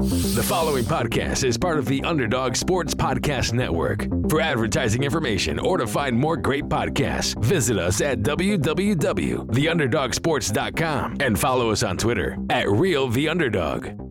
The following podcast is part of the Underdog Sports Podcast Network. For advertising information or to find more great podcasts, visit us at www.theunderdogsports.com and follow us on Twitter at RealTheUnderdog.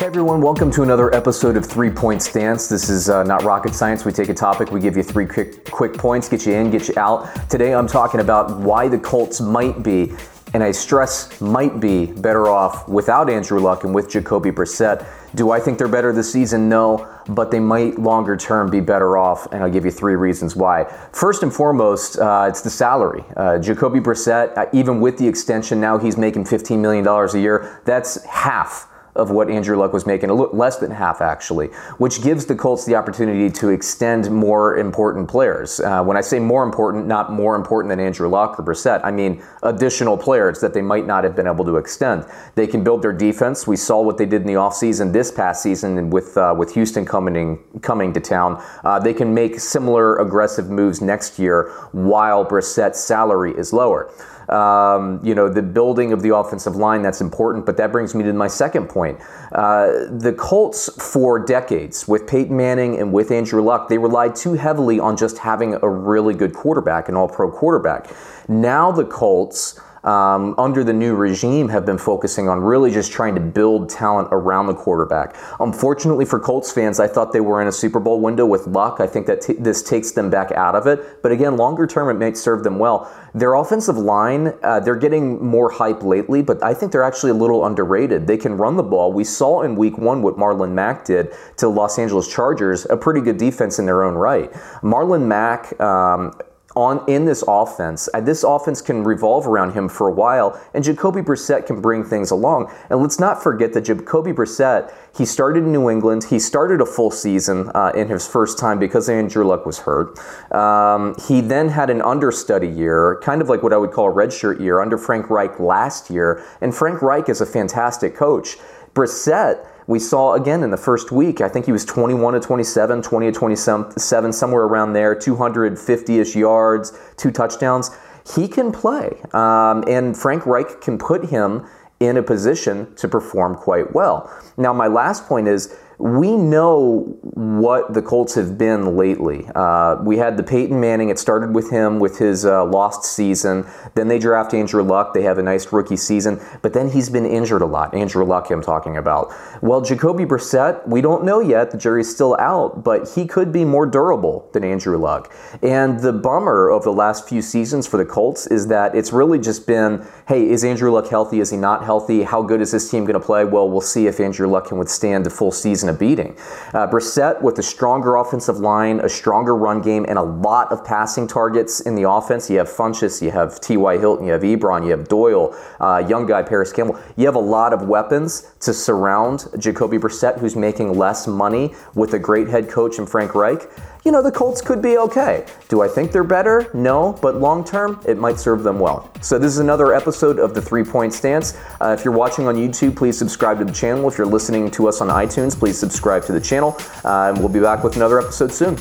Hey everyone, welcome to another episode of Three Point Stance. This is uh, not rocket science. We take a topic, we give you three quick, quick points, get you in, get you out. Today I'm talking about why the Colts might be, and I stress might be, better off without Andrew Luck and with Jacoby Brissett. Do I think they're better this season? No, but they might longer term be better off, and I'll give you three reasons why. First and foremost, uh, it's the salary. Uh, Jacoby Brissett, uh, even with the extension, now he's making $15 million a year. That's half of what Andrew Luck was making, a little less than half actually, which gives the Colts the opportunity to extend more important players. Uh, when I say more important, not more important than Andrew Luck or Brissett, I mean additional players that they might not have been able to extend. They can build their defense. We saw what they did in the offseason this past season with uh, with Houston coming coming to town. Uh, they can make similar aggressive moves next year while Brissett's salary is lower. Um, you know, the building of the offensive line, that's important, but that brings me to my second point. Uh, the Colts, for decades, with Peyton Manning and with Andrew Luck, they relied too heavily on just having a really good quarterback, an all pro quarterback. Now the Colts, um, under the new regime have been focusing on really just trying to build talent around the quarterback. Unfortunately for Colts fans, I thought they were in a Super Bowl window with luck. I think that t- this takes them back out of it. But again, longer term, it may serve them well. Their offensive line, uh, they're getting more hype lately, but I think they're actually a little underrated. They can run the ball. We saw in week one what Marlon Mack did to Los Angeles Chargers, a pretty good defense in their own right. Marlon Mack, um, on in this offense. Uh, this offense can revolve around him for a while, and Jacoby Brissett can bring things along. And let's not forget that Jacoby Brissett, he started in New England. He started a full season uh, in his first time because Andrew Luck was hurt. Um, he then had an understudy year, kind of like what I would call a redshirt year, under Frank Reich last year. And Frank Reich is a fantastic coach. Brissett we saw again in the first week, I think he was 21 to 27, 20 to 27, somewhere around there, 250 ish yards, two touchdowns. He can play. Um, and Frank Reich can put him in a position to perform quite well. Now, my last point is we know what the Colts have been lately. Uh, we had the Peyton Manning. It started with him with his uh, lost season. Then they draft Andrew Luck. They have a nice rookie season, but then he's been injured a lot. Andrew Luck, I'm talking about. Well, Jacoby Brissett, we don't know yet. The jury's still out, but he could be more durable than Andrew Luck. And the bummer of the last few seasons for the Colts is that it's really just been, hey, is Andrew Luck healthy? Is he not healthy? How good is this team going to play? Well, we'll see if Andrew Luck can withstand the full season of beating. Uh, Brissett with a stronger offensive line, a stronger run game, and a lot of passing targets in the offense. You have Funchess, you have T.Y. Hilton, you have Ebron, you have Doyle, uh, young guy Parris Campbell. You have a lot of weapons to surround Jacoby Brissett, who's making less money with a great head coach in Frank Reich you know, the Colts could be okay. Do I think they're better? No, but long term, it might serve them well. So, this is another episode of the Three Point Stance. Uh, if you're watching on YouTube, please subscribe to the channel. If you're listening to us on iTunes, please subscribe to the channel. Uh, and we'll be back with another episode soon.